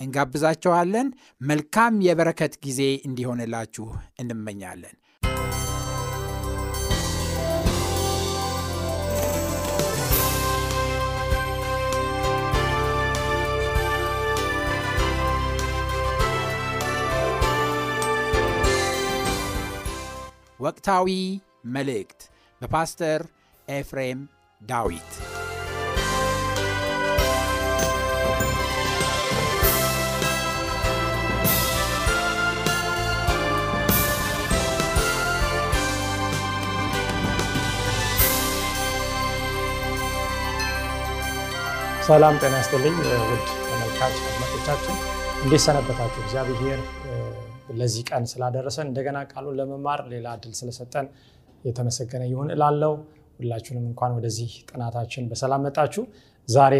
እንጋብዛችኋለን። መልካም የበረከት ጊዜ እንዲሆንላችሁ እንመኛለን። ወቅታዊ መልእክት በፓስተር ኤፍሬም ዳዊት ሰላም ጤና ይስጥልኝ ውድ ተመልካች አድማጮቻችን እንዴት ሰነበታችሁ? እግዚአብሔር ለዚህ ቀን ስላደረሰን እንደገና ቃሉን ለመማር ሌላ እድል ስለሰጠን የተመሰገነ ይሁን እላለው። ሁላችሁንም እንኳን ወደዚህ ጥናታችን በሰላም መጣችሁ። ዛሬ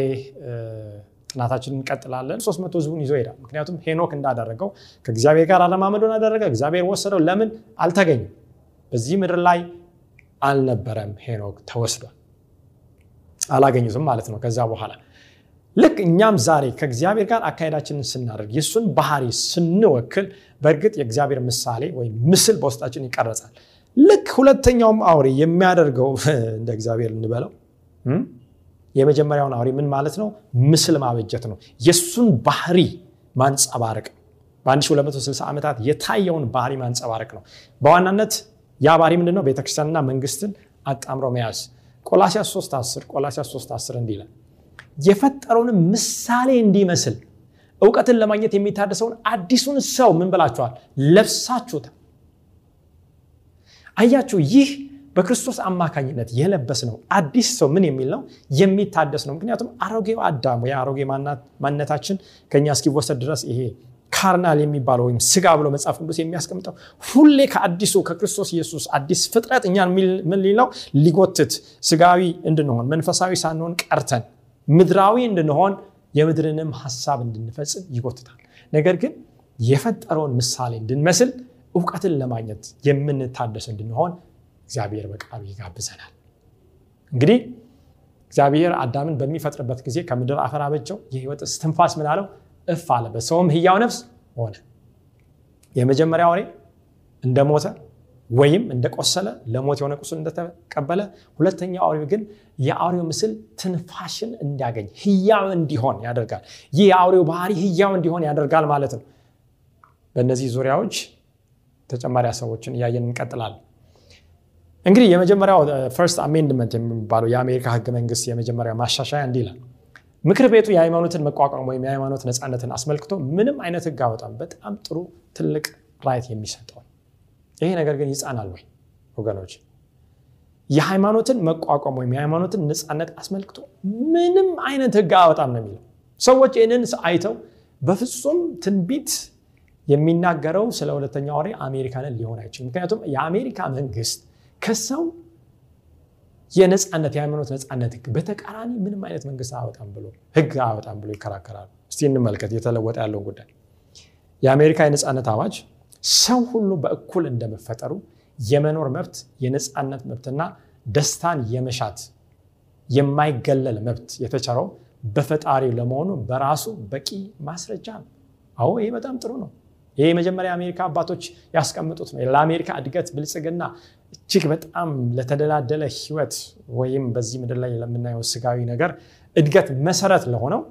ጥናታችንን እንቀጥላለን። ሶስት መቶ ህዝቡን ይዞ ይሄዳል። ምክንያቱም ሄኖክ እንዳደረገው ከእግዚአብሔር ጋር አለማመዶን አደረገ። እግዚአብሔር ወሰደው። ለምን አልተገኘም? በዚህ ምድር ላይ አልነበረም። ሄኖክ ተወስዷል። አላገኙትም ማለት ነው። ከዛ በኋላ ልክ እኛም ዛሬ ከእግዚአብሔር ጋር አካሄዳችንን ስናደርግ የእሱን ባህሪ ስንወክል በእርግጥ የእግዚአብሔር ምሳሌ ወይም ምስል በውስጣችን ይቀረጻል። ልክ ሁለተኛውም አውሬ የሚያደርገው እንደ እግዚአብሔር እንበለው የመጀመሪያውን አውሬ ምን ማለት ነው? ምስል ማበጀት ነው። የእሱን ባህሪ ማንጸባረቅ በ1260 ዓመታት የታየውን ባህሪ ማንጸባረቅ ነው። በዋናነት ያ ባህሪ ምንድነው? ቤተክርስቲያንና መንግስትን አጣምሮ መያዝ ቆላሲያስ 3 10 ቆላሲያስ 3 10 እንዲህ ይላል የፈጠረውንም ምሳሌ እንዲመስል እውቀትን ለማግኘት የሚታደሰውን አዲሱን ሰው ምን ብላችኋል? ለብሳችሁታል። አያችሁ፣ ይህ በክርስቶስ አማካኝነት የለበስ ነው አዲስ ሰው ምን የሚል ነው? የሚታደስ ነው። ምክንያቱም አሮጌው አዳም የአሮጌ ማንነታችን ከኛ እስኪወሰድ ድረስ ይሄ ካርናል የሚባለው ወይም ስጋ ብሎ መጽሐፍ ቅዱስ የሚያስቀምጠው ሁሌ ከአዲሱ ከክርስቶስ ኢየሱስ አዲስ ፍጥረት እኛን ምን ሊለው ሊጎትት ስጋዊ እንድንሆን መንፈሳዊ ሳንሆን ቀርተን ምድራዊ እንድንሆን የምድርንም ሀሳብ እንድንፈጽም ይጎትታል። ነገር ግን የፈጠረውን ምሳሌ እንድንመስል እውቀትን ለማግኘት የምንታደስ እንድንሆን እግዚአብሔር በቃሉ ይጋብዘናል። እንግዲህ እግዚአብሔር አዳምን በሚፈጥርበት ጊዜ ከምድር አፈር አበጀው፣ የህይወት እስትንፋስ ምን አለው እፍ አለ፣ በሰውም ህያው ነፍስ ሆነ። የመጀመሪያ አውሬ እንደሞተ ወይም እንደቆሰለ ለሞት የሆነ ቁስል እንደተቀበለ፣ ሁለተኛው አውሬው ግን የአውሬው ምስል ትንፋሽን እንዲያገኝ ህያው እንዲሆን ያደርጋል። ይህ የአውሬው ባህሪ ህያው እንዲሆን ያደርጋል ማለት ነው። በእነዚህ ዙሪያዎች ተጨማሪ ሀሳቦችን እያየን እንቀጥላለን። እንግዲህ የመጀመሪያው First Amendment የሚባለው የአሜሪካ ህገ መንግስት የመጀመሪያ ማሻሻያ እንዲህ ይላል ምክር ቤቱ የሃይማኖትን መቋቋም ወይም የሃይማኖት ነፃነትን አስመልክቶ ምንም አይነት ህግ አያወጣም። በጣም ጥሩ ትልቅ right የሚሰጠው ይሄ ነገር ግን ይጻናል ወይ ወገኖች? የሃይማኖትን መቋቋም ወይም የሃይማኖትን ነፃነት አስመልክቶ ምንም አይነት ህግ አያወጣም ነው የሚለው። ሰዎች ይህንን አይተው በፍጹም ትንቢት የሚናገረው ስለ ሁለተኛው አውሬ አሜሪካንን ሊሆን አይችልም። ምክንያቱም የአሜሪካ መንግስት ከሰው የነፃነት የሃይማኖት ነፃነት ህግ በተቃራኒ ምንም አይነት መንግስት አወጣም ብሎ ህግ አወጣም ብሎ ይከራከራሉ። እስቲ እንመልከት የተለወጠ ያለውን ጉዳይ። የአሜሪካ የነፃነት አዋጅ ሰው ሁሉ በእኩል እንደመፈጠሩ የመኖር መብት፣ የነፃነት መብትና ደስታን የመሻት የማይገለል መብት የተቸረው በፈጣሪው ለመሆኑ በራሱ በቂ ማስረጃ ነው። አዎ ይሄ በጣም ጥሩ ነው። ይሄ የመጀመሪያ የአሜሪካ አባቶች ያስቀምጡት ነው። ለአሜሪካ እድገት፣ ብልጽግና እጅግ በጣም ለተደላደለ ህይወት ወይም በዚህ ምድር ላይ ለምናየው ስጋዊ ነገር እድገት መሰረት ለሆነው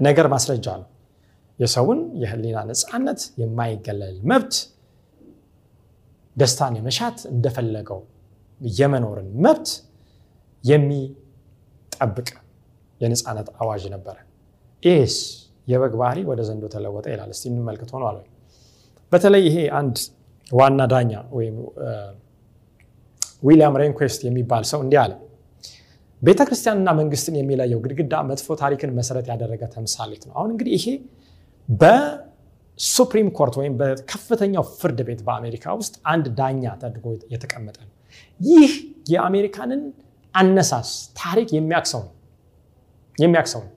ነገር ማስረጃ ነው። የሰውን የህሊና ነፃነት፣ የማይገለል መብት፣ ደስታን የመሻት እንደፈለገው የመኖርን መብት ጠብቅ የነፃነት አዋጅ ነበረ። ይህስ የበግ ባህሪ ወደ ዘንዶ ተለወጠ ይላል። እስቲ እንመልከት ሆኗል ወይ? በተለይ ይሄ አንድ ዋና ዳኛ ወይም ዊሊያም ሬንኩዌስት የሚባል ሰው እንዲህ አለ። ቤተ ክርስቲያንና መንግስትን የሚለየው ግድግዳ መጥፎ ታሪክን መሰረት ያደረገ ተምሳሌት ነው። አሁን እንግዲህ ይሄ በ Supreme Court ወይም በከፍተኛው ፍርድ ቤት በአሜሪካ ውስጥ አንድ ዳኛ ተደርጎ የተቀመጠ ነው። ይህ የአሜሪካንን አነሳስ ታሪክ የሚያክሰው ነው የሚያክሰው ነው።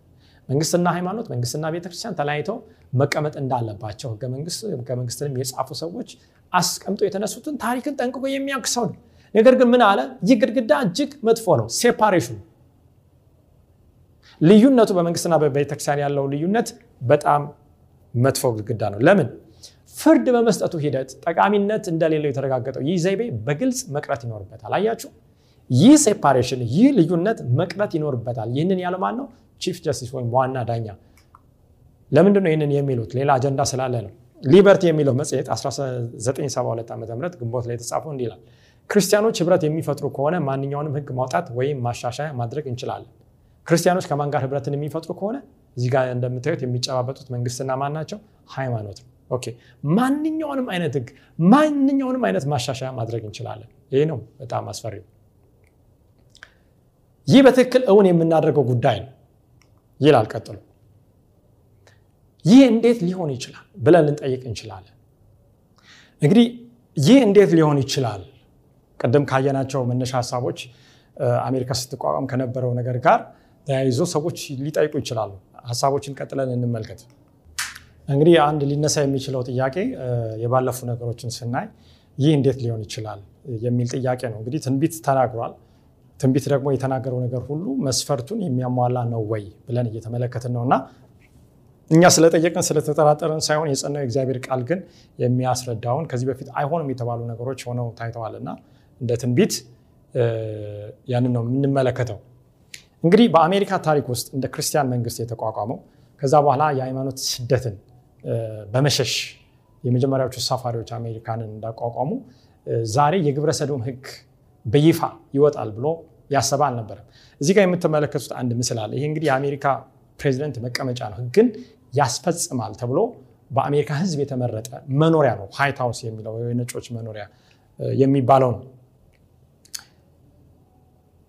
መንግስትና ሃይማኖት፣ መንግስትና ቤተክርስቲያን ተለያይተው መቀመጥ እንዳለባቸው ህገ መንግስትንም የጻፉ ሰዎች አስቀምጦ የተነሱትን ታሪክን ጠንቅቆ የሚያክሰው ነው። ነገር ግን ምን አለ? ይህ ግድግዳ እጅግ መጥፎ ነው። ሴፓሬሽኑ ልዩነቱ በመንግስትና በቤተክርስቲያን ያለው ልዩነት በጣም መጥፎ ግድግዳ ነው። ለምን? ፍርድ በመስጠቱ ሂደት ጠቃሚነት እንደሌለው የተረጋገጠው ይህ ዘይቤ በግልጽ መቅረት ይኖርበታል። አያችሁ፣ ይህ separation፣ ይህ ልዩነት መቅረት ይኖርበታል። ይህንን ያለ ነው? Chief Justice ወይም ዋና ዳኛ። ለምንድን ነው ይህንን የሚሉት? ሌላ አጀንዳ ስላለ ነው። Liberty የሚለው መጽሔት 1972 ዓ ም ግንቦት ላይ የተጻፈው እንዲህ ይላል ክርስቲያኖች ህብረት የሚፈጥሩ ከሆነ ማንኛውንም ህግ ማውጣት ወይም ማሻሻያ ማድረግ እንችላለን። ክርስቲያኖች ከማን ጋር ህብረትን የሚፈጥሩ ከሆነ እዚህ ጋር እንደምታዩት የሚጨባበጡት መንግስትና ማን ናቸው? ሃይማኖት ነው። okay ማንኛውንም አይነት ህግ ማንኛውንም አይነት ማሻሻያ ማድረግ እንችላለን። ይህ ነው በጣም አስፈሪው። ይህ በትክክል እውን የምናደርገው ጉዳይ ነው ይላል ቀጥሎ። ይህ እንዴት ሊሆን ይችላል ብለን ልንጠይቅ እንችላለን። እንግዲህ ይህ እንዴት ሊሆን ይችላል ቅድም ካየናቸው መነሻ ሀሳቦች አሜሪካ ስትቋቋም ከነበረው ነገር ጋር ተያይዞ ሰዎች ሊጠይቁ ይችላሉ። ሀሳቦችን ቀጥለን እንመልከት። እንግዲህ አንድ ሊነሳ የሚችለው ጥያቄ የባለፉ ነገሮችን ስናይ ይህ እንዴት ሊሆን ይችላል የሚል ጥያቄ ነው። እንግዲህ ትንቢት ተናግሯል። ትንቢት ደግሞ የተናገረው ነገር ሁሉ መስፈርቱን የሚያሟላ ነው ወይ ብለን እየተመለከትን ነው እና እኛ ስለጠየቅን ስለተጠራጠርን ሳይሆን የጸናው የእግዚአብሔር ቃል ግን የሚያስረዳውን ከዚህ በፊት አይሆንም የተባሉ ነገሮች ሆነው ታይተዋል እና እንደ ትንቢት ያንን ነው የምንመለከተው። እንግዲህ በአሜሪካ ታሪክ ውስጥ እንደ ክርስቲያን መንግስት የተቋቋመው ከዛ በኋላ የሃይማኖት ስደትን በመሸሽ የመጀመሪያዎቹ ሳፋሪዎች አሜሪካንን እንዳቋቋሙ ዛሬ የግብረ ሰዶም ሕግ በይፋ ይወጣል ብሎ ያሰበ አልነበረም። እዚህ ጋር የምትመለከቱት አንድ ምስል አለ። ይሄ እንግዲህ የአሜሪካ ፕሬዚደንት መቀመጫ ነው። ሕግን ያስፈጽማል ተብሎ በአሜሪካ ሕዝብ የተመረጠ መኖሪያ ነው። ዋይት ሀውስ የሚለው የነጮች መኖሪያ የሚባለው ነው።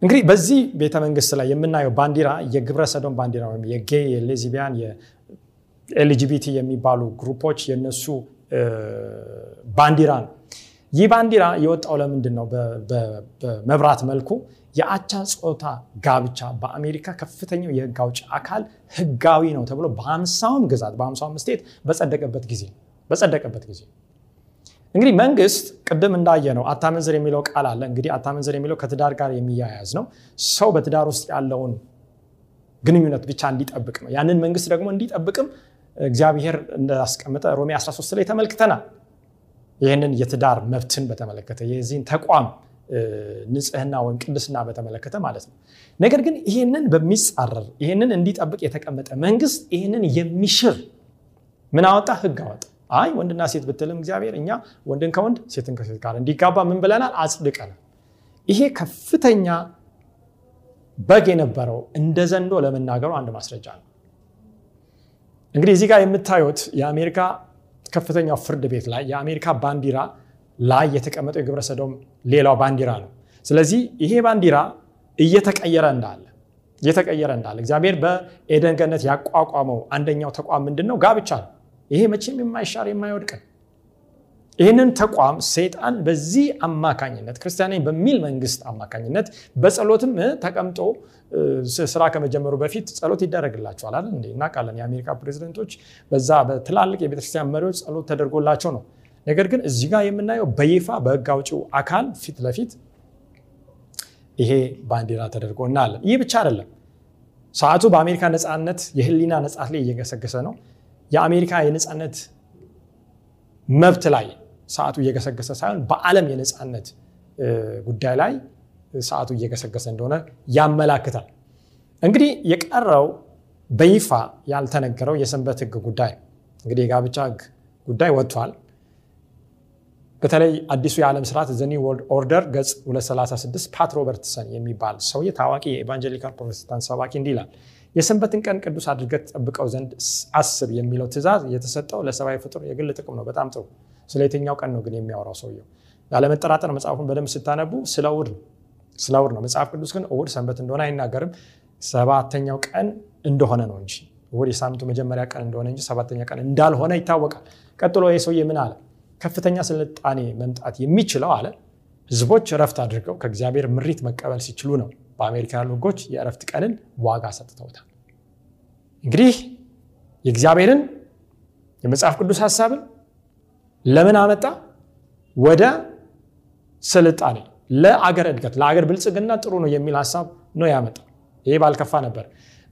እንግዲህ በዚህ ቤተ መንግስት ላይ የምናየው ባንዲራ የግብረ ሰዶም ባንዲራ ወይም የጌይ የሌዝቢያን የኤልጂቢቲ የሚባሉ ግሩፖች የነሱ ባንዲራ ነው። ይህ ባንዲራ የወጣው ለምንድን ነው? በመብራት መልኩ የአቻ ጾታ ጋብቻ በአሜሪካ ከፍተኛው የህግ አውጭ አካል ህጋዊ ነው ተብሎ በሀምሳውም ግዛት በሀምሳውም ስቴት በጸደቀበት ጊዜ በጸደቀበት ጊዜ እንግዲህ መንግስት ቅድም እንዳየ ነው አታመንዝር የሚለው ቃል አለ። እንግዲህ አታመንዝር የሚለው ከትዳር ጋር የሚያያዝ ነው። ሰው በትዳር ውስጥ ያለውን ግንኙነት ብቻ እንዲጠብቅ ነው። ያንን መንግስት ደግሞ እንዲጠብቅም እግዚአብሔር እንዳስቀመጠ ሮሜ 13 ላይ ተመልክተናል። ይህንን የትዳር መብትን በተመለከተ የዚህን ተቋም ንጽህና ወይም ቅድስና በተመለከተ ማለት ነው። ነገር ግን ይህንን በሚጻረር ይህንን እንዲጠብቅ የተቀመጠ መንግስት ይህንን የሚሽር ምን አወጣ? ህግ አወጣ። አይ ወንድና ሴት ብትልም እግዚአብሔር እኛ ወንድን ከወንድ ሴትን ከሴት ጋር እንዲጋባ ምን ብለናል? አጽድቀናል። ይሄ ከፍተኛ በግ የነበረው እንደ ዘንዶ ለመናገሩ አንድ ማስረጃ ነው። እንግዲህ እዚህ ጋር የምታዩት የአሜሪካ ከፍተኛው ፍርድ ቤት ላይ የአሜሪካ ባንዲራ ላይ የተቀመጠው የግብረ ሰዶም ሌላው ባንዲራ ነው። ስለዚህ ይሄ ባንዲራ እየተቀየረ እንዳለ እየተቀየረ እንዳለ እግዚአብሔር በኤደን ያቋቋመው አንደኛው ተቋም ምንድን ነው? ጋብቻ ነው። ይሄ መቼም የማይሻር የማይወድቅ ይህንን ተቋም ሰይጣን በዚህ አማካኝነት ክርስቲያናዊ በሚል መንግስት አማካኝነት በጸሎትም ተቀምጦ ስራ ከመጀመሩ በፊት ጸሎት ይደረግላቸዋል አይደል እንዴ? እናውቃለን። የአሜሪካ ፕሬዚደንቶች በዛ በትላልቅ የቤተክርስቲያን መሪዎች ጸሎት ተደርጎላቸው ነው። ነገር ግን እዚህ ጋር የምናየው በይፋ በህግ አውጪው አካል ፊት ለፊት ይሄ ባንዲራ ተደርጎ እናያለን። ይህ ብቻ አይደለም። ሰዓቱ በአሜሪካ ነፃነት የህሊና ነፃት ላይ እየገሰገሰ ነው። የአሜሪካ የነፃነት መብት ላይ ሰዓቱ እየገሰገሰ ሳይሆን በዓለም የነፃነት ጉዳይ ላይ ሰዓቱ እየገሰገሰ እንደሆነ ያመላክታል። እንግዲህ የቀረው በይፋ ያልተነገረው የሰንበት ህግ ጉዳይ እንግዲህ የጋብቻ ህግ ጉዳይ ወጥቷል። በተለይ አዲሱ የዓለም ስርዓት The New World Order ገጽ 236 ፓት ሮበርትሰን የሚባል ሰውዬ ታዋቂ የ evangelical ፕሮቴስታንት ሰባኪ እንዲህ ይላል የሰንበትን ቀን ቅዱስ አድርገህ ጠብቀው ዘንድ አስብ የሚለው ትእዛዝ የተሰጠው ለሰብአዊ ፍጡር የግል ጥቅም ነው። በጣም ጥሩ። ስለ የትኛው ቀን ነው ግን የሚያወራው ሰውየው? ያለመጠራጠር መጽሐፉን በደንብ ስታነቡ ስለ እሑድ ነው መጽሐፍ ቅዱስ ግን እሑድ ሰንበት እንደሆነ አይናገርም። ሰባተኛው ቀን እንደሆነ ነው እንጂ እሑድ የሳምንቱ መጀመሪያ ቀን እንደሆነ እንጂ ሰባተኛ ቀን እንዳልሆነ ይታወቃል። ቀጥሎ ይህ ሰውዬ ምን አለ? ከፍተኛ ስልጣኔ መምጣት የሚችለው አለ ህዝቦች እረፍት አድርገው ከእግዚአብሔር ምሪት መቀበል ሲችሉ ነው። በአሜሪካ ህጎች የእረፍት ቀንን ዋጋ ሰጥተውታል። እንግዲህ የእግዚአብሔርን የመጽሐፍ ቅዱስ ሀሳብን ለምን አመጣ? ወደ ስልጣኔ፣ ለአገር እድገት፣ ለአገር ብልጽግና ጥሩ ነው የሚል ሀሳብ ነው ያመጣ። ይሄ ባልከፋ ነበር።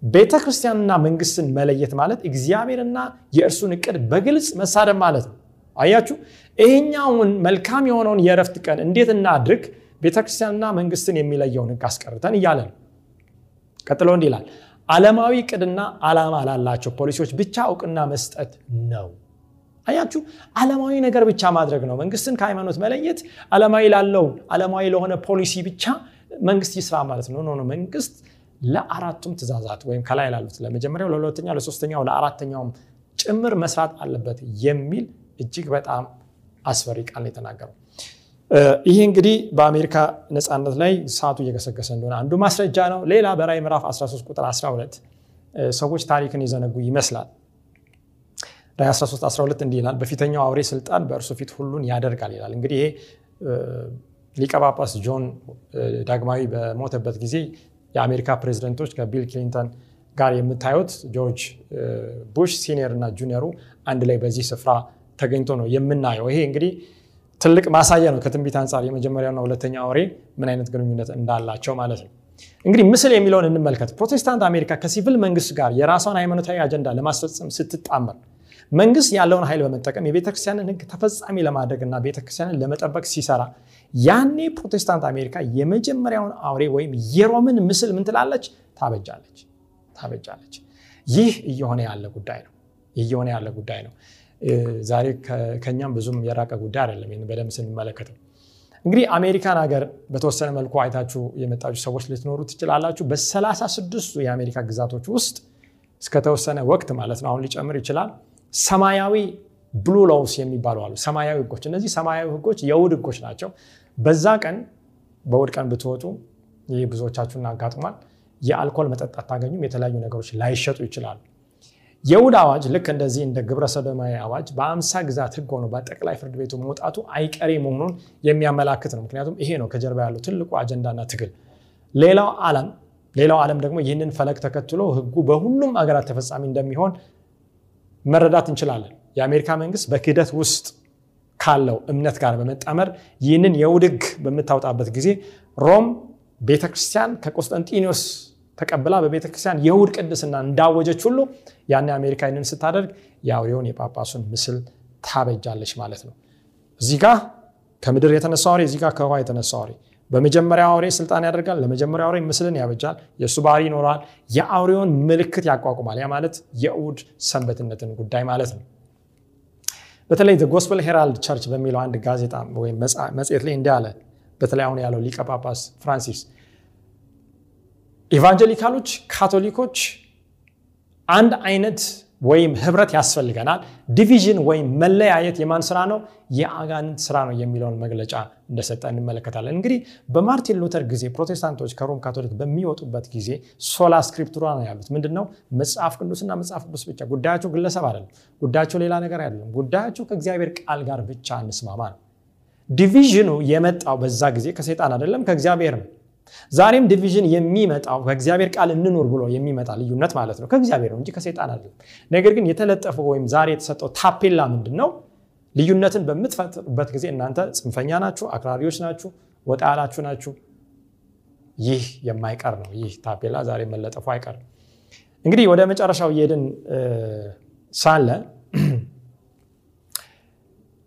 ቤተ ክርስቲያንና መንግስትን መለየት ማለት እግዚአብሔርና የእርሱን እቅድ በግልጽ መሳደብ ማለት ነው። አያችሁ፣ ይሄኛውን መልካም የሆነውን የእረፍት ቀን እንዴት እናድርግ? ቤተክርስቲያንና መንግስትን የሚለየውን ህግ አስቀርተን እያለ ነው። ቀጥሎ እንዲህ ይላል፣ ዓለማዊ እቅድና ዓላማ ላላቸው ፖሊሲዎች ብቻ እውቅና መስጠት ነው። አያችሁ፣ ዓለማዊ ነገር ብቻ ማድረግ ነው። መንግስትን ከሃይማኖት መለየት ዓለማዊ ላለው ዓለማዊ ለሆነ ፖሊሲ ብቻ መንግስት ይስራ ማለት ነው። ኖ መንግስት ለአራቱም ትእዛዛት ወይም ከላይ ላሉት ለመጀመሪያው፣ ለሁለተኛው፣ ለሶስተኛው፣ ለአራተኛውም ጭምር መስራት አለበት የሚል እጅግ በጣም አስፈሪ ቃል የተናገረው። ይህ እንግዲህ በአሜሪካ ነፃነት ላይ ሰዓቱ እየገሰገሰ እንደሆነ አንዱ ማስረጃ ነው። ሌላ በራዕይ ምዕራፍ 13 ቁጥር 12 ሰዎች ታሪክን የዘነጉ ይመስላል። ራዕይ 13 12 እንዲህ ይላል፣ በፊተኛው አውሬ ስልጣን በእርሱ ፊት ሁሉን ያደርጋል ይላል። እንግዲህ ይሄ ሊቀ ጆን ዳግማዊ በሞተበት ጊዜ የአሜሪካ ፕሬዚደንቶች ከቢል ክሊንተን ጋር የምታዩት ጆርጅ ቡሽ senior እና junior ኡ አንድ ላይ በዚህ ስፍራ ተገኝቶ ነው የምናየው። ይሄ እንግዲህ ትልቅ ማሳያ ነው ከትንቢት አንጻር የመጀመሪያውና ሁለተኛ አውሬ ምን አይነት ግንኙነት እንዳላቸው ማለት ነው። እንግዲህ ምስል የሚለውን እንመልከት። ፕሮቴስታንት አሜሪካ ከሲቪል መንግስት ጋር የራሷን ሃይማኖታዊ አጀንዳ ለማስፈጸም ስትጣመር መንግስት ያለውን ኃይል በመጠቀም የቤተክርስቲያንን ሕግ ተፈጻሚ ለማድረግ እና ቤተክርስቲያንን ለመጠበቅ ሲሰራ ያኔ ፕሮቴስታንት አሜሪካ የመጀመሪያውን አውሬ ወይም የሮምን ምስል ምን ትላለች? ታበጃለች ታበጃለች። ይህ እየሆነ ያለ ጉዳይ ነው እየሆነ ያለ ጉዳይ ነው። ዛሬ ከኛም ብዙም የራቀ ጉዳይ አይደለም። ይህን በደንብ ስንመለከተው እንግዲህ አሜሪካን ሀገር በተወሰነ መልኩ አይታችሁ የመጣችሁ ሰዎች ልትኖሩ ትችላላችሁ። በሰላሳ ስድስቱ የአሜሪካ ግዛቶች ውስጥ እስከተወሰነ ወቅት ማለት ነው፣ አሁን ሊጨምር ይችላል፣ ሰማያዊ blue laws የሚባሉ አሉ። ሰማያዊ ህጎች። እነዚህ ሰማያዊ ህጎች የእሑድ ህጎች ናቸው። በዛ ቀን በእሑድ ቀን ብትወጡ ይህ ብዙዎቻችሁን አጋጥሟል። የአልኮል መጠጥ አታገኙም። የተለያዩ ነገሮች ላይሸጡ ይችላሉ። የእሑድ አዋጅ ልክ እንደዚህ እንደ ግብረ ሰዶማዊ አዋጅ በአምሳ ግዛት ህግ ሆኖ በጠቅላይ ፍርድ ቤቱ መውጣቱ አይቀሬ መሆኑን የሚያመላክት ነው። ምክንያቱም ይሄ ነው ከጀርባ ያለው ትልቁ አጀንዳና ትግል። ሌላው ዓለም ሌላው ዓለም ደግሞ ይህንን ፈለግ ተከትሎ ህጉ በሁሉም ሀገራት ተፈጻሚ እንደሚሆን መረዳት እንችላለን። የአሜሪካ መንግስት በክህደት ውስጥ ካለው እምነት ጋር በመጣመር ይህንን የእሑድ ህግ በምታወጣበት ጊዜ ሮም ቤተክርስቲያን ከቆስጠንጢኖስ ተቀብላ በቤተክርስቲያን የእሑድ ቅድስና እንዳወጀች ሁሉ ያን አሜሪካ ይህንን ስታደርግ የአውሬውን የጳጳሱን ምስል ታበጃለች ማለት ነው። እዚህ ጋ ከምድር የተነሳ አውሬ፣ እዚህ ከውሃ የተነሳ አውሬ። በመጀመሪያ አውሬ ስልጣን ያደርጋል። ለመጀመሪያ አውሬ ምስልን ያበጃል። የእሱ ባህሪ ይኖረዋል። የአውሬውን ምልክት ያቋቁማል። ያ ማለት የእሑድ ሰንበትነትን ጉዳይ ማለት ነው። በተለይ Gospel Herald Church በሚለው አንድ ጋዜጣ ወይም መጽሔት ላይ እንዲህ አለ። በተለይ አሁን ያለው ሊቀ ጳጳስ ፍራንሲስ evangelical ኦች፣ ካቶሊኮች አንድ አይነት ወይም ህብረት ያስፈልገናል። division ወይም መለያየት የማን ስራ ነው? የአጋንንት ስራ ነው የሚለውን መግለጫ እንደሰጠ እንመለከታለን። እንግዲህ በማርቲን ሉተር ጊዜ ፕሮቴስታንቶች ከሮም ካቶሊክ በሚወጡበት ጊዜ Sola Scriptura ነው ያሉት። ምንድን ነው? መጽሐፍ ቅዱስና መጽሐፍ ቅዱስ ብቻ። ጉዳያቸው ግለሰብ አይደለም። ጉዳያቸው ሌላ ነገር አይደለም። ጉዳያቸው ከእግዚአብሔር ቃል ጋር ብቻ እንስማማ ነው። division ኑ የመጣው በዛ ጊዜ ከሰይጣን አይደለም ከእግዚአብሔር ነው። ዛሬም division የሚመጣው ከእግዚአብሔር ቃል እንኑር ብሎ የሚመጣ ልዩነት ማለት ነው ከእግዚአብሔር ነው እንጂ ከሰይጣን አይደለም። ነገር ግን የተለጠፈው ወይም ዛሬ የተሰጠው ታፔላ ምንድን ነው? ልዩነትን በምትፈጥሩበት ጊዜ እናንተ ጽንፈኛ ናችሁ፣ አክራሪዎች ናችሁ፣ ወጣ ያላችሁ ናችሁ። ይህ የማይቀር ነው። ይህ ታፔላ ዛሬ መለጠፉ አይቀርም። እንግዲህ ወደ መጨረሻው እየሄድን ሳለ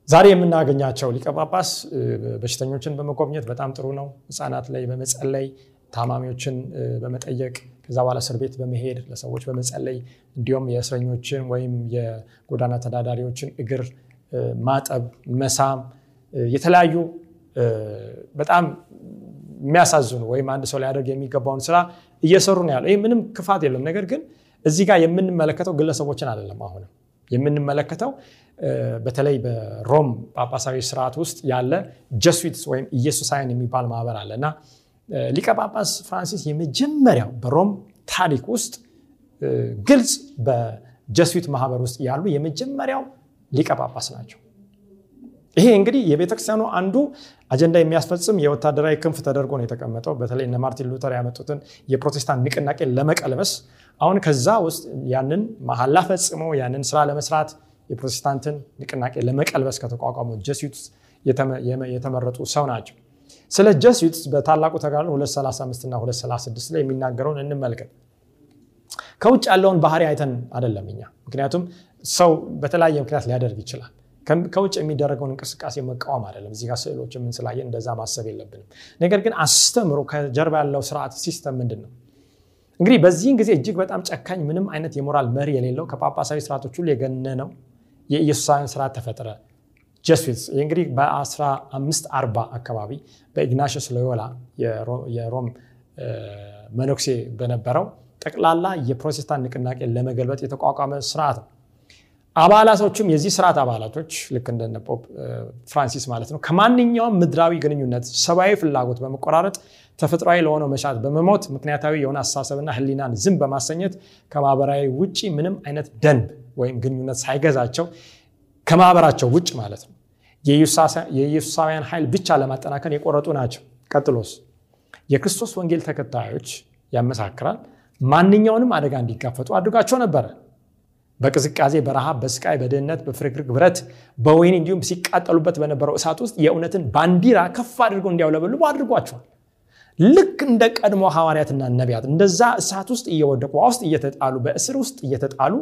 ዛሬ የምናገኛቸው ሊቀ ጳጳስ በሽተኞችን በመጎብኘት በጣም ጥሩ ነው። ህፃናት ላይ በመጸለይ ታማሚዎችን በመጠየቅ ከዛ በኋላ እስር ቤት በመሄድ ለሰዎች በመጸለይ እንዲሁም የእስረኞችን ወይም የጎዳና ተዳዳሪዎችን እግር ማጠብ፣ መሳም የተለያዩ በጣም የሚያሳዝኑ ወይም አንድ ሰው ሊያደርግ የሚገባውን ስራ እየሰሩ ነው ያለው። ይህ ምንም ክፋት የለም። ነገር ግን እዚህ ጋር የምንመለከተው ግለሰቦችን አይደለም። አሁንም የምንመለከተው በተለይ በሮም ጳጳሳዊ ስርዓት ውስጥ ያለ ጀስዊትስ ወይም ኢየሱሳውያን የሚባል ማህበር አለ እና ሊቀ ጳጳስ ፍራንሲስ የመጀመሪያው በሮም ታሪክ ውስጥ ግልጽ በጀስዊት ማህበር ውስጥ ያሉ የመጀመሪያው ሊቀ ጳጳስ ናቸው። ይሄ እንግዲህ የቤተክርስቲያኑ አንዱ አጀንዳ የሚያስፈጽም የወታደራዊ ክንፍ ተደርጎ ነው የተቀመጠው። በተለይ እነ ማርቲን ሉተር ያመጡትን የፕሮቴስታንት ንቅናቄ ለመቀልበስ አሁን ከዛ ውስጥ ያንን መሐላ ፈጽመው ያንን ስራ ለመስራት የፕሮቴስታንትን ንቅናቄ ለመቀልበስ ከተቋቋሙ ጀስዊትስ የተመረጡ ሰው ናቸው። ስለ ጀስዊትስ በታላቁ ተጋድሎ 235 እና 236 ላይ የሚናገረውን እንመልከት። ከውጭ ያለውን ባህሪ አይተን አይደለም እኛ ምክንያቱም ሰው በተለያየ ምክንያት ሊያደርግ ይችላል። ከውጭ የሚደረገውን እንቅስቃሴ መቃወም አይደለም። እዚህ ስዕሎች የምንስላየን እንደዛ ማሰብ የለብንም። ነገር ግን አስተምህሮ ከጀርባ ያለው ስርዓት system ምንድን ነው? እንግዲህ በዚህን ጊዜ እጅግ በጣም ጨካኝ፣ ምንም አይነት የሞራል መሪ የሌለው ከጳጳሳዊ ስርዓቶች ሁሉ የገነነው የኢየሱሳውያን ስርዓት ተፈጠረ። Jesuits እንግዲህ በ1540 አካባቢ በኢግናሽስ ሎዮላ የሮም መነኩሴ በነበረው ጠቅላላ የፕሮቴስታንት ንቅናቄ ለመገልበጥ የተቋቋመ ስርዓት ነው። አባላቶቹም የዚህ ስርዓት አባላቶች ልክ እንደ ፖፕ ፍራንሲስ ማለት ነው ከማንኛውም ምድራዊ ግንኙነት ሰብአዊ ፍላጎት በመቆራረጥ ተፈጥሯዊ ለሆነው መሻት በመሞት ምክንያታዊ የሆነ አስተሳሰብና ሕሊናን ዝም በማሰኘት ከማህበራዊ ውጭ ምንም አይነት ደንብ ወይም ግንኙነት ሳይገዛቸው ከማህበራቸው ውጭ ማለት ነው የኢየሱሳውያን ኃይል ብቻ ለማጠናከር የቆረጡ ናቸው። ቀጥሎስ የክርስቶስ ወንጌል ተከታዮች ያመሳክራል ማንኛውንም አደጋ እንዲጋፈጡ አድርጓቸው ነበረ። በቅዝቃዜ፣ በረሃብ፣ በስቃይ፣ በድህነት፣ በፍርግርግ ብረት፣ በወይን እንዲሁም ሲቃጠሉበት በነበረው እሳት ውስጥ የእውነትን ባንዲራ ከፍ አድርገው እንዲያውለበልቡ አድርጓቸዋል። ልክ እንደ ቀድሞ ሐዋርያትና ነቢያት እንደዛ እሳት ውስጥ እየወደቁ ውስጥ እየተጣሉ በእስር ውስጥ እየተጣሉ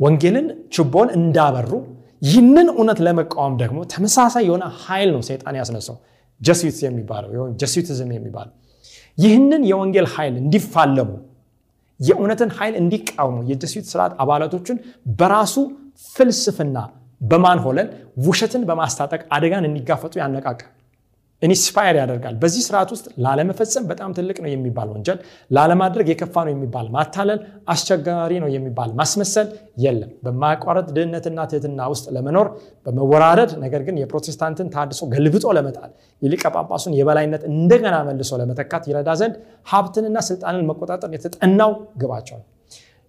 ወንጌልን ችቦን እንዳበሩ ይህንን እውነት ለመቃወም ደግሞ ተመሳሳይ የሆነ ኃይል ነው ሰይጣን ያስነሳው። Jesuits የሚባለው Jesuitism የሚባለው ይህንን የወንጌል ኃይል እንዲፋለሙ የእውነትን ኃይል እንዲቃወሙ የ Jesuit ስርዓት አባላቶችን በራሱ ፍልስፍና በማንሆለል ውሸትን በማስታጠቅ አደጋን እንዲጋፈጡ ያነቃቃል፣ inspire ያደርጋል። በዚህ ስርዓት ውስጥ ላለመፈጸም በጣም ትልቅ ነው የሚባል ወንጀል፣ ላለማድረግ የከፋ ነው የሚባል ማታለል፣ አስቸጋሪ ነው የሚባል ማስመሰል የለም። በማያቋረጥ ድህነትና ትህትና ውስጥ ለመኖር በመወራረድ ነገር ግን የፕሮቴስታንትን ታድሶ ገልብጦ ለመጣል የሊቀ ጳጳሱን የበላይነት እንደገና መልሶ ለመተካት ይረዳ ዘንድ ሀብትንና ስልጣንን መቆጣጠር የተጠናው ግባቸው ነው።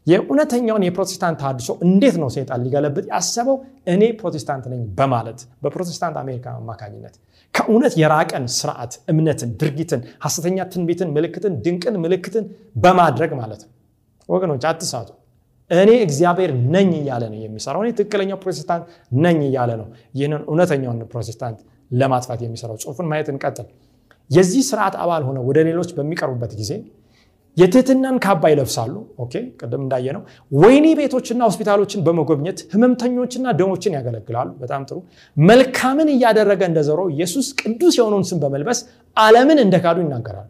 የእውነተኛውን የፕሮቴስታንት ታድሶ እንዴት ነው ሰይጣን ሊገለብጥ ያሰበው? እኔ ፕሮቴስታንት ነኝ በማለት በፕሮቴስታንት አሜሪካ አማካኝነት ከእውነት የራቀን ስርዓት፣ እምነትን፣ ድርጊትን፣ ሐሰተኛ ትንቢትን፣ ምልክትን፣ ድንቅን ምልክትን በማድረግ ማለት ነው። ወገኖች አትሳቱ። እኔ እግዚአብሔር ነኝ እያለ ነው የሚሰራው። እኔ ትክክለኛው ፕሮቴስታንት ነኝ እያለ ነው ይህንን እውነተኛውን ፕሮቴስታንት ለማጥፋት የሚሰራው። ጽሑፉን ማየት እንቀጥል። የዚህ ስርዓት አባል ሆነው ወደ ሌሎች በሚቀርቡበት ጊዜ የትህትናን ካባ ይለብሳሉ። okay ቅድም እንዳየነው ወህኒ ቤቶችና ሆስፒታሎችን በመጎብኘት ህመምተኞችና ድሆችን ያገለግላሉ። በጣም ጥሩ። መልካምን እያደረገ እንደዘረው ኢየሱስ ቅዱስ የሆነውን ስም በመልበስ ዓለምን እንደካዱ ይናገራሉ።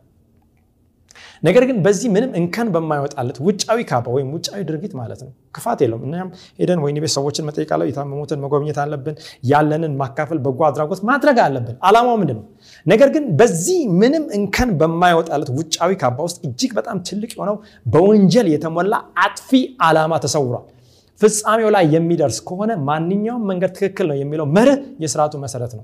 ነገር ግን በዚህ ምንም እንከን በማይወጣለት ውጫዊ ካባ ወይም ውጫዊ ድርጊት ማለት ነው ክፋት የለውም። እኛም ሄደን ወህኒ ቤት ሰዎችን መጠየቅ የታመሙትን መጎብኘት አለብን፣ ያለንን ማካፈል፣ በጎ አድራጎት ማድረግ አለብን። ዓላማው ምንድን ነው? ነገር ግን በዚህ ምንም እንከን በማይወጣለት ውጫዊ ካባ ውስጥ እጅግ በጣም ትልቅ የሆነው በወንጀል የተሞላ አጥፊ ዓላማ ተሰውሯል። ፍጻሜው ላይ የሚደርስ ከሆነ ማንኛውም መንገድ ትክክል ነው የሚለው መርህ የስርዓቱ መሰረት ነው።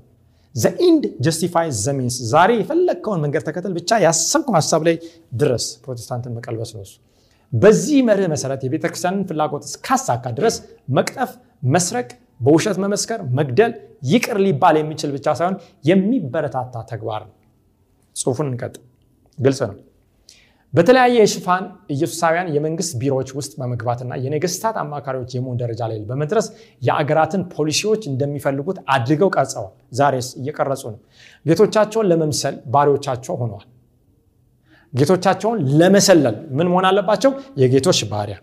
the end justify the means ዛሬ የፈለግከውን መንገድ ተከተል ብቻ ያሰብከው ሀሳብ ላይ ድረስ ፕሮቴስታንትን መቀልበስ ነው በዚህ መርህ መሰረት የቤተክርስቲያንን ፍላጎት እስካሳካ ድረስ መቅጠፍ፣ መስረቅ፣ በውሸት መመስከር፣ መግደል ይቅር ሊባል የሚችል ብቻ ሳይሆን የሚበረታታ ተግባር ነው። ጽሑፉን እንቀጥል። ግልጽ ነው። በተለያየ የሽፋን ኢየሱሳውያን የመንግስት ቢሮዎች ውስጥ በመግባትና የነገስታት አማካሪዎች የመሆን ደረጃ ላይ በመድረስ የአገራትን ፖሊሲዎች እንደሚፈልጉት አድርገው ቀርጸዋል። ዛሬስ እየቀረጹ ነው። ጌቶቻቸውን ለመምሰል ባሪዎቻቸው ሆነዋል። ጌቶቻቸውን ለመሰለል ምን መሆን አለባቸው? የጌቶች ባሪያ።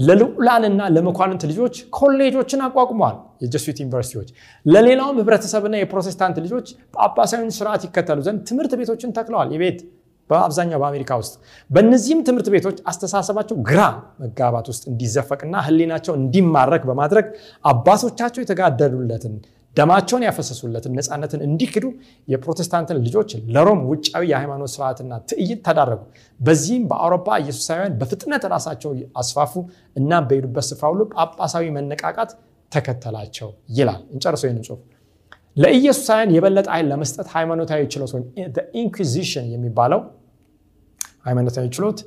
ለልዑላንና ለመኳንንት ልጆች ኮሌጆችን አቋቁመዋል። የጀሱት ዩኒቨርሲቲዎች ለሌላውም ህብረተሰብና የፕሮቴስታንት ልጆች ጳጳሳዊን ስርዓት ይከተሉ ዘንድ ትምህርት ቤቶችን ተክለዋል። የቤት በአብዛኛው በአሜሪካ ውስጥ በእነዚህም ትምህርት ቤቶች አስተሳሰባቸው ግራ መጋባት ውስጥ እንዲዘፈቅና ህሊናቸው እንዲማረክ በማድረግ አባቶቻቸው የተጋደሉለትን ደማቸውን ያፈሰሱለትን ነፃነትን እንዲክዱ የፕሮቴስታንትን ልጆች ለሮም ውጫዊ የሃይማኖት ስርዓትና ትዕይንት ተዳረጉ። በዚህም በአውሮፓ ኢየሱሳውያን በፍጥነት ራሳቸው አስፋፉ እና በሄዱበት ስፍራ ሁሉ ጳጳሳዊ መነቃቃት ተከተላቸው ይላል። እንጨርሰው ይህን ጽሑፍ። ለኢየሱሳውያን የበለጠ ኃይል ለመስጠት ሃይማኖታዊ ችሎት ወይም Inquisition የሚባለው ሃይማኖታዊ ችሎት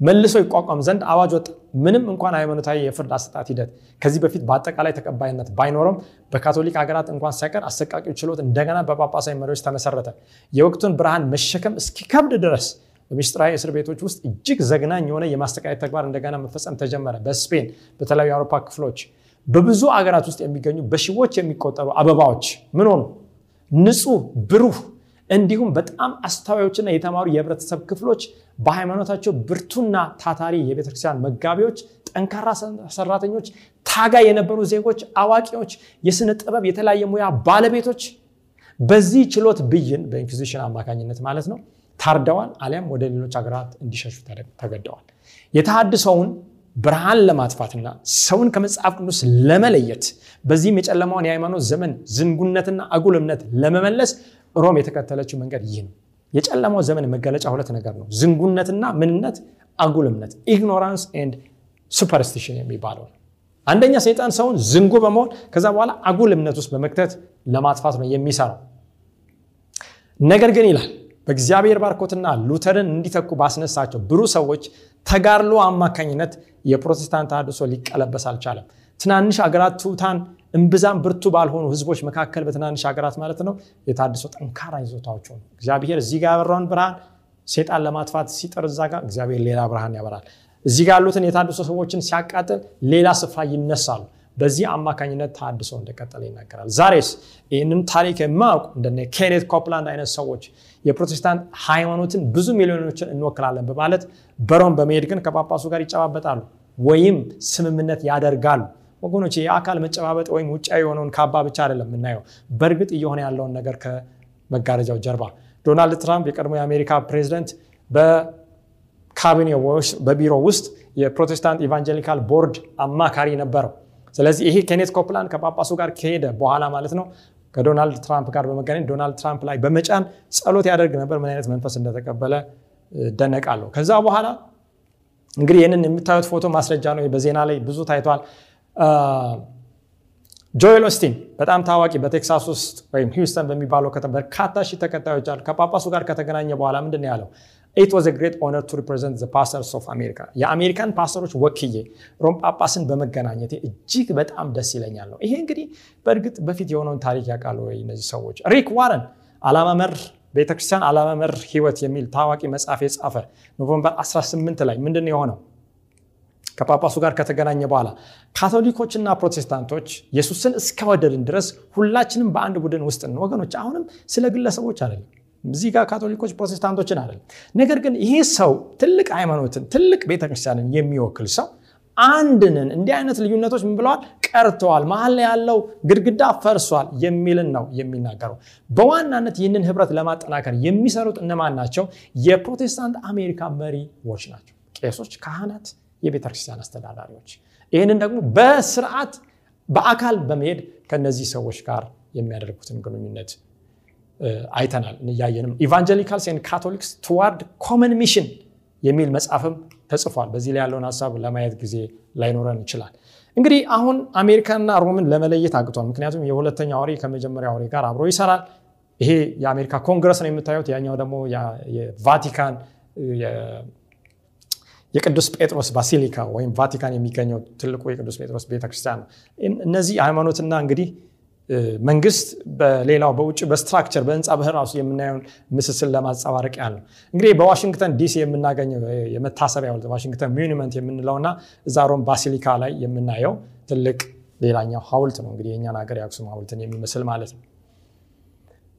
መልሶ ይቋቋም ዘንድ አዋጅ ወጣ። ምንም እንኳን ሃይማኖታዊ የፍርድ አሰጣጥ ሂደት ከዚህ በፊት በአጠቃላይ ተቀባይነት ባይኖረም በካቶሊክ ሀገራት እንኳን ሳይቀር አሰቃቂው ችሎት እንደገና በጳጳሳዊ መሪዎች ተመሰረተ። የወቅቱን ብርሃን መሸከም እስኪከብድ ድረስ በምስጢራዊ እስር ቤቶች ውስጥ እጅግ ዘግናኝ የሆነ የማስተቃየት ተግባር እንደገና መፈጸም ተጀመረ። በስፔን፣ በተለያዩ የአውሮፓ ክፍሎች፣ በብዙ አገራት ውስጥ የሚገኙ በሺዎች የሚቆጠሩ አበባዎች ምን ሆኑ? ንጹህ ብሩህ እንዲሁም በጣም አስተዋዮችና የተማሩ የህብረተሰብ ክፍሎች በሃይማኖታቸው ብርቱና ታታሪ የቤተክርስቲያን መጋቢዎች፣ ጠንካራ ሰራተኞች፣ ታጋይ የነበሩ ዜጎች፣ አዋቂዎች፣ የስነ ጥበብ የተለያየ ሙያ ባለቤቶች በዚህ ችሎት ብይን በ Inquisition አማካኝነት ማለት ነው ታርደዋል፣ አሊያም ወደ ሌሎች ሀገራት እንዲሸሹ ተገደዋል። የተሃድሰውን ብርሃን ለማጥፋትና ሰውን ከመጽሐፍ ቅዱስ ለመለየት በዚህም የጨለማውን የሃይማኖት ዘመን ዝንጉነትና አጉል እምነት ለመመለስ ሮም የተከተለችው መንገድ ይህ ነው። የጨለማው ዘመን መገለጫ ሁለት ነገር ነው፣ ዝንጉነትና ምንነት፣ አጉል እምነት ignorance and superstition የሚባለው አንደኛ ሰይጣን ሰውን ዝንጉ በመሆን ከዛ በኋላ አጉል እምነት ውስጥ በመክተት ለማጥፋት ነው የሚሰራው። ነገር ግን ይላል በእግዚአብሔር ባርኮትና ሉተርን እንዲተኩ ባስነሳቸው ብሩህ ሰዎች ተጋድሎ አማካኝነት የፕሮቴስታንት ተሐድሶ ሊቀለበስ አልቻለም። ትናንሽ አገራት ትሑታን እምብዛም ብርቱ ባልሆኑ ህዝቦች መካከል በትናንሽ ሀገራት ማለት ነው የታድሶ ጠንካራ ይዞታዎች ሆኑ። እግዚአብሔር እዚህ ጋር ያበራውን ብርሃን ሴጣን ለማጥፋት ሲጥር እዛ ጋር እግዚአብሔር ሌላ ብርሃን ያበራል። እዚህ ጋር ያሉትን የተሃድሶ ሰዎችን ሲያቃጥል ሌላ ስፍራ ይነሳሉ። በዚህ አማካኝነት ተሃድሶ እንደቀጠለ ይናገራል። ዛሬስ ይህንን ታሪክ የማያውቁ እንደነ ኬኔት ኮፕላንድ አይነት ሰዎች የፕሮቴስታንት ሃይማኖትን ብዙ ሚሊዮኖችን እንወክላለን በማለት በሮም በመሄድ ግን ከጳጳሱ ጋር ይጨባበጣሉ ወይም ስምምነት ያደርጋሉ። ወገኖች የአካል መጨባበጥ ወይም ውጫዊ የሆነውን ካባ ብቻ አይደለም የምናየው፣ በእርግጥ እየሆነ ያለውን ነገር ከመጋረጃው ጀርባ ዶናልድ ትራምፕ የቀድሞ የአሜሪካ ፕሬዚደንት በካቢኔ በቢሮ ውስጥ የፕሮቴስታንት evangelical board አማካሪ ነበረው። ስለዚህ ይሄ ኬኔት ኮፕላንድ ከጳጳሱ ጋር ከሄደ በኋላ ማለት ነው ከዶናልድ ትራምፕ ጋር በመገናኘት ዶናልድ ትራምፕ ላይ በመጫን ጸሎት ያደርግ ነበር። ምን አይነት መንፈስ እንደተቀበለ ደነቃለሁ። ከዛ በኋላ እንግዲህ ይህንን የምታዩት ፎቶ ማስረጃ ነው። በዜና ላይ ብዙ ታይቷል። ጆኤል ኦስቲን በጣም ታዋቂ በቴክሳስ ውስጥ ወይም ሂውስተን በሚባለው ከተማ በርካታ ሺህ ተከታዮች አሉ። ከጳጳሱ ጋር ከተገናኘ በኋላ ምንድን ያለው? It was great honor to represent pastors of America የአሜሪካን ፓስተሮች ወክዬ ሮም ጳጳስን በመገናኘቴ እጅግ በጣም ደስ ይለኛል ነው። ይሄ እንግዲህ በእርግጥ በፊት የሆነውን ታሪክ ያውቃሉ ወይ እነዚህ ሰዎች? ሪክ ዋረን ዓላማ ቤተክርስቲያን ዓላማ መር ህይወት የሚል ታዋቂ መጽሐፍ የጻፈ November 18 ላይ ምንድን ነው የሆነው? ከጳጳሱ ጋር ከተገናኘ በኋላ ካቶሊኮችና ፕሮቴስታንቶች ኢየሱስን እስከወደድን ድረስ ሁላችንም በአንድ ቡድን ውስጥ ነው። ወገኖች አሁንም ስለ ግለሰቦች አይደለም እዚህ ጋር ካቶሊኮች ፕሮቴስታንቶችን አይደለም። ነገር ግን ይሄ ሰው ትልቅ ሃይማኖትን ትልቅ ቤተክርስቲያንን የሚወክል ሰው አንድንን እንዲህ አይነት ልዩነቶች ምን ብለዋል ቀርተዋል፣ መሀል ያለው ግድግዳ ፈርሷል የሚልን ነው የሚናገረው። በዋናነት ይህንን ህብረት ለማጠናከር የሚሰሩት እነማን ናቸው? የፕሮቴስታንት አሜሪካ መሪዎች ናቸው። ቄሶች፣ ካህናት፣ የቤተክርስቲያን አስተዳዳሪዎች። ይህንን ደግሞ በስርዓት በአካል በመሄድ ከነዚህ ሰዎች ጋር የሚያደርጉትን ግንኙነት አይተናል እያየንም Evangelicals and Catholics toward common mission የሚል መጽሐፍም ተጽፏል። በዚህ ላይ ያለውን ሀሳብ ለማየት ጊዜ ላይኖረን ይችላል። እንግዲህ አሁን አሜሪካና ሮምን ለመለየት አቅቷል። ምክንያቱም የሁለተኛ አውሬ ከመጀመሪያ አውሬ ጋር አብሮ ይሰራል። ይሄ የአሜሪካ ኮንግረስ ነው የምታዩት፣ ያኛው ደግሞ የቫቲካን የቅዱስ ጴጥሮስ ባሲሊካ ወይም ቫቲካን የሚገኘው ትልቁ የቅዱስ ጴጥሮስ ቤተክርስቲያን ነው። እነዚህ ሃይማኖትና እንግዲህ መንግስት በሌላው በውጭ በ structure በህንፃ ብህ ራሱ የምናየውን ምስስል ለማንጸባረቅ ያህል ነው። እንግዲህ በዋሽንግተን ዲሲ የምናገኘው የመታሰቢያ Washington Monument የምንለውና እዛ ሮም ባሲሊካ ላይ የምናየው ትልቅ ሌላኛው ሀውልት ነው። እንግዲህ የእኛን ሀገር የአክሱም ሀውልትን የሚመስል ማለት ነው።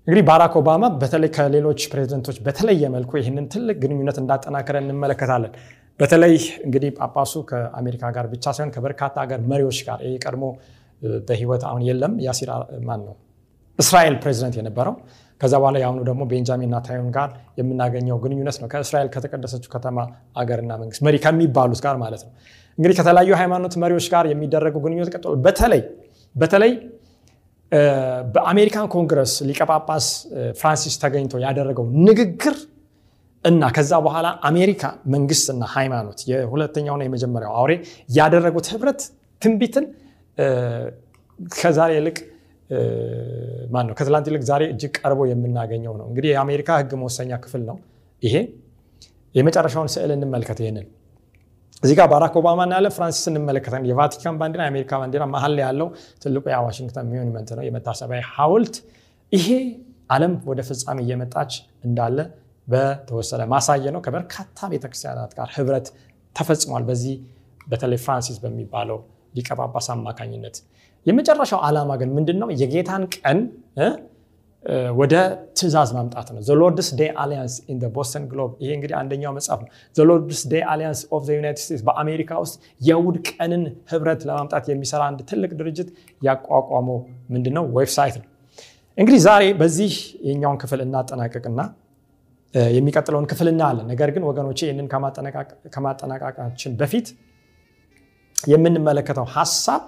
እንግዲህ ባራክ ኦባማ በተለይ ከሌሎች ፕሬዚደንቶች በተለየ መልኩ ይህንን ትልቅ ግንኙነት እንዳጠናከረ እንመለከታለን። በተለይ እንግዲህ ጳጳሱ ከአሜሪካ ጋር ብቻ ሳይሆን ከበርካታ ሀገር መሪዎች ጋር ይህ ቀድሞ በህይወት አሁን የለም። ያሲር ማን ነው? እስራኤል ፕሬዚደንት የነበረው። ከዛ በኋላ የአሁኑ ደግሞ ቤንጃሚን ኔታንያሁ ጋር የምናገኘው ግንኙነት ነው። ከእስራኤል ከተቀደሰችው ከተማ አገርና መንግስት መሪ ከሚባሉት ጋር ማለት ነው። እንግዲህ ከተለያዩ ሃይማኖት መሪዎች ጋር የሚደረጉ ግንኙነት ቀጥሎ በተለይ በተለይ በአሜሪካን ኮንግረስ ሊቀጳጳስ ፍራንሲስ ተገኝቶ ያደረገው ንግግር እና ከዛ በኋላ አሜሪካ መንግስትና ሃይማኖት የሁለተኛውና የመጀመሪያው አውሬ ያደረጉት ህብረት ትንቢትን ከዛሬ ይልቅ ማን ነው ከትላንት ይልቅ ዛሬ እጅግ ቀርቦ የምናገኘው ነው። እንግዲህ የአሜሪካ ህግ መወሰኛ ክፍል ነው ይሄ። የመጨረሻውን ስዕል እንመልከት። ይህንን እዚህ ጋር ባራክ ኦባማ እናያለን፣ ፍራንሲስ እንመለከታለን። የቫቲካን ባንዲራ፣ የአሜሪካ ባንዲራ መሀል ላይ ያለው ትልቁ የ Washington Monument ነው፣ የመታሰቢያ ሐውልት። ይሄ ዓለም ወደ ፍጻሜ እየመጣች እንዳለ በተወሰነ ማሳያ ነው። ከበርካታ ቤተክርስቲያናት ጋር ህብረት ተፈጽሟል። በዚህ በተለይ ፍራንሲስ በሚባለው ሊቀ ጳጳስ አማካኝነት የመጨረሻው ዓላማ ግን ምንድን ነው? የጌታን ቀን ወደ ትእዛዝ ማምጣት ነው። Lord's Day Alliance in Boston Globe። ይሄ እንግዲህ አንደኛው መጽሐፍ ነው። Lord's Day Alliance of United States በአሜሪካ ውስጥ የእሑድ ቀንን ህብረት ለማምጣት የሚሰራ አንድ ትልቅ ድርጅት ያቋቋመው ምንድን ነው website ነው። እንግዲህ ዛሬ ይህኛውን ክፍል እናጠናቀቅና የሚቀጥለውን ክፍል እናያለን። ነገር ግን ወገኖቼ ይህንን ከማጠናቀቃችን በፊት የምንመለከተው ሀሳብ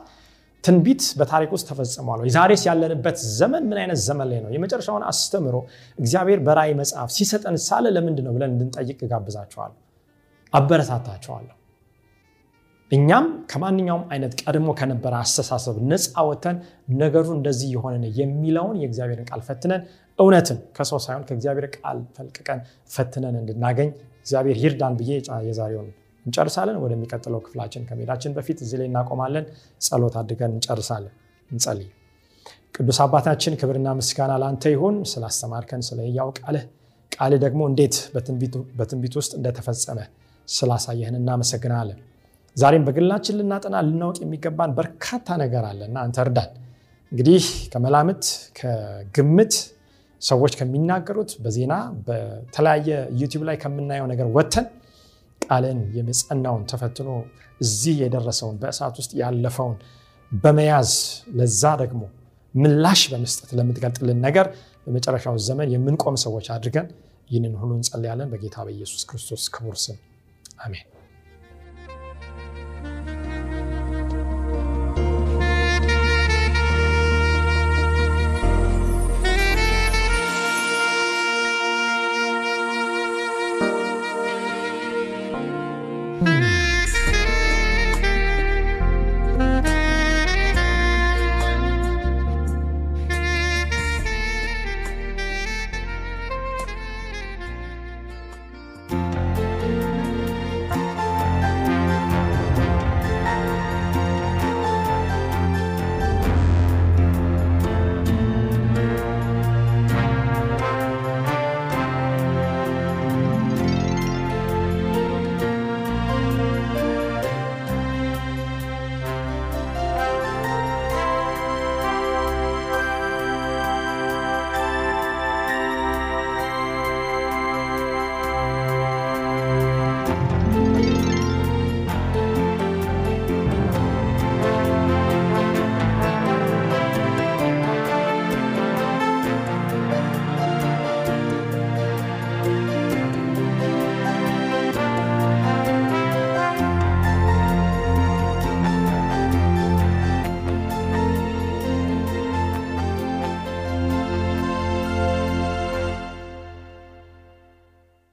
ትንቢት በታሪክ ውስጥ ተፈጽሟል። ዛሬስ ያለንበት ዘመን ምን አይነት ዘመን ላይ ነው? የመጨረሻውን አስተምሮ እግዚአብሔር በራእይ መጽሐፍ ሲሰጠን ሳለ ለምንድን ነው ብለን እንድንጠይቅ እጋብዛችኋለሁ፣ አበረታታችኋለሁ። እኛም ከማንኛውም አይነት ቀድሞ ከነበረ አስተሳሰብ ነፃ ወተን ነገሩ እንደዚህ የሆነ የሚለውን የእግዚአብሔርን ቃል ፈትነን እውነትን ከሰው ሳይሆን ከእግዚአብሔር ቃል ፈልቅቀን ፈትነን እንድናገኝ እግዚአብሔር ይርዳን ብዬ የዛሬውን እንጨርሳለን። ወደሚቀጥለው ክፍላችን ከመሄዳችን በፊት እዚህ ላይ እናቆማለን። ጸሎት አድርገን እንጨርሳለን። እንጸልይ። ቅዱስ አባታችን ክብርና ምስጋና ለአንተ ይሁን ስላስተማርከን ስለ ሕያው ቃልህ ቃልህ ደግሞ እንዴት በትንቢት ውስጥ እንደተፈጸመ ስላሳየህን እናመሰግናለን። ዛሬም በግላችን ልናጠና ልናውቅ የሚገባን በርካታ ነገር አለ እና አንተ እርዳን። እንግዲህ ከመላምት ከግምት ሰዎች ከሚናገሩት በዜና በተለያየ ዩቲዩብ ላይ ከምናየው ነገር ወጥተን ቃልን የጸናውን ተፈትኖ እዚህ የደረሰውን በእሳት ውስጥ ያለፈውን በመያዝ ለዛ ደግሞ ምላሽ በመስጠት ለምትገልጥልን ነገር በመጨረሻው ዘመን የምንቆም ሰዎች አድርገን ይህንን ሁሉ እንጸልያለን። በጌታ በኢየሱስ ክርስቶስ ክቡር ስም አሜን።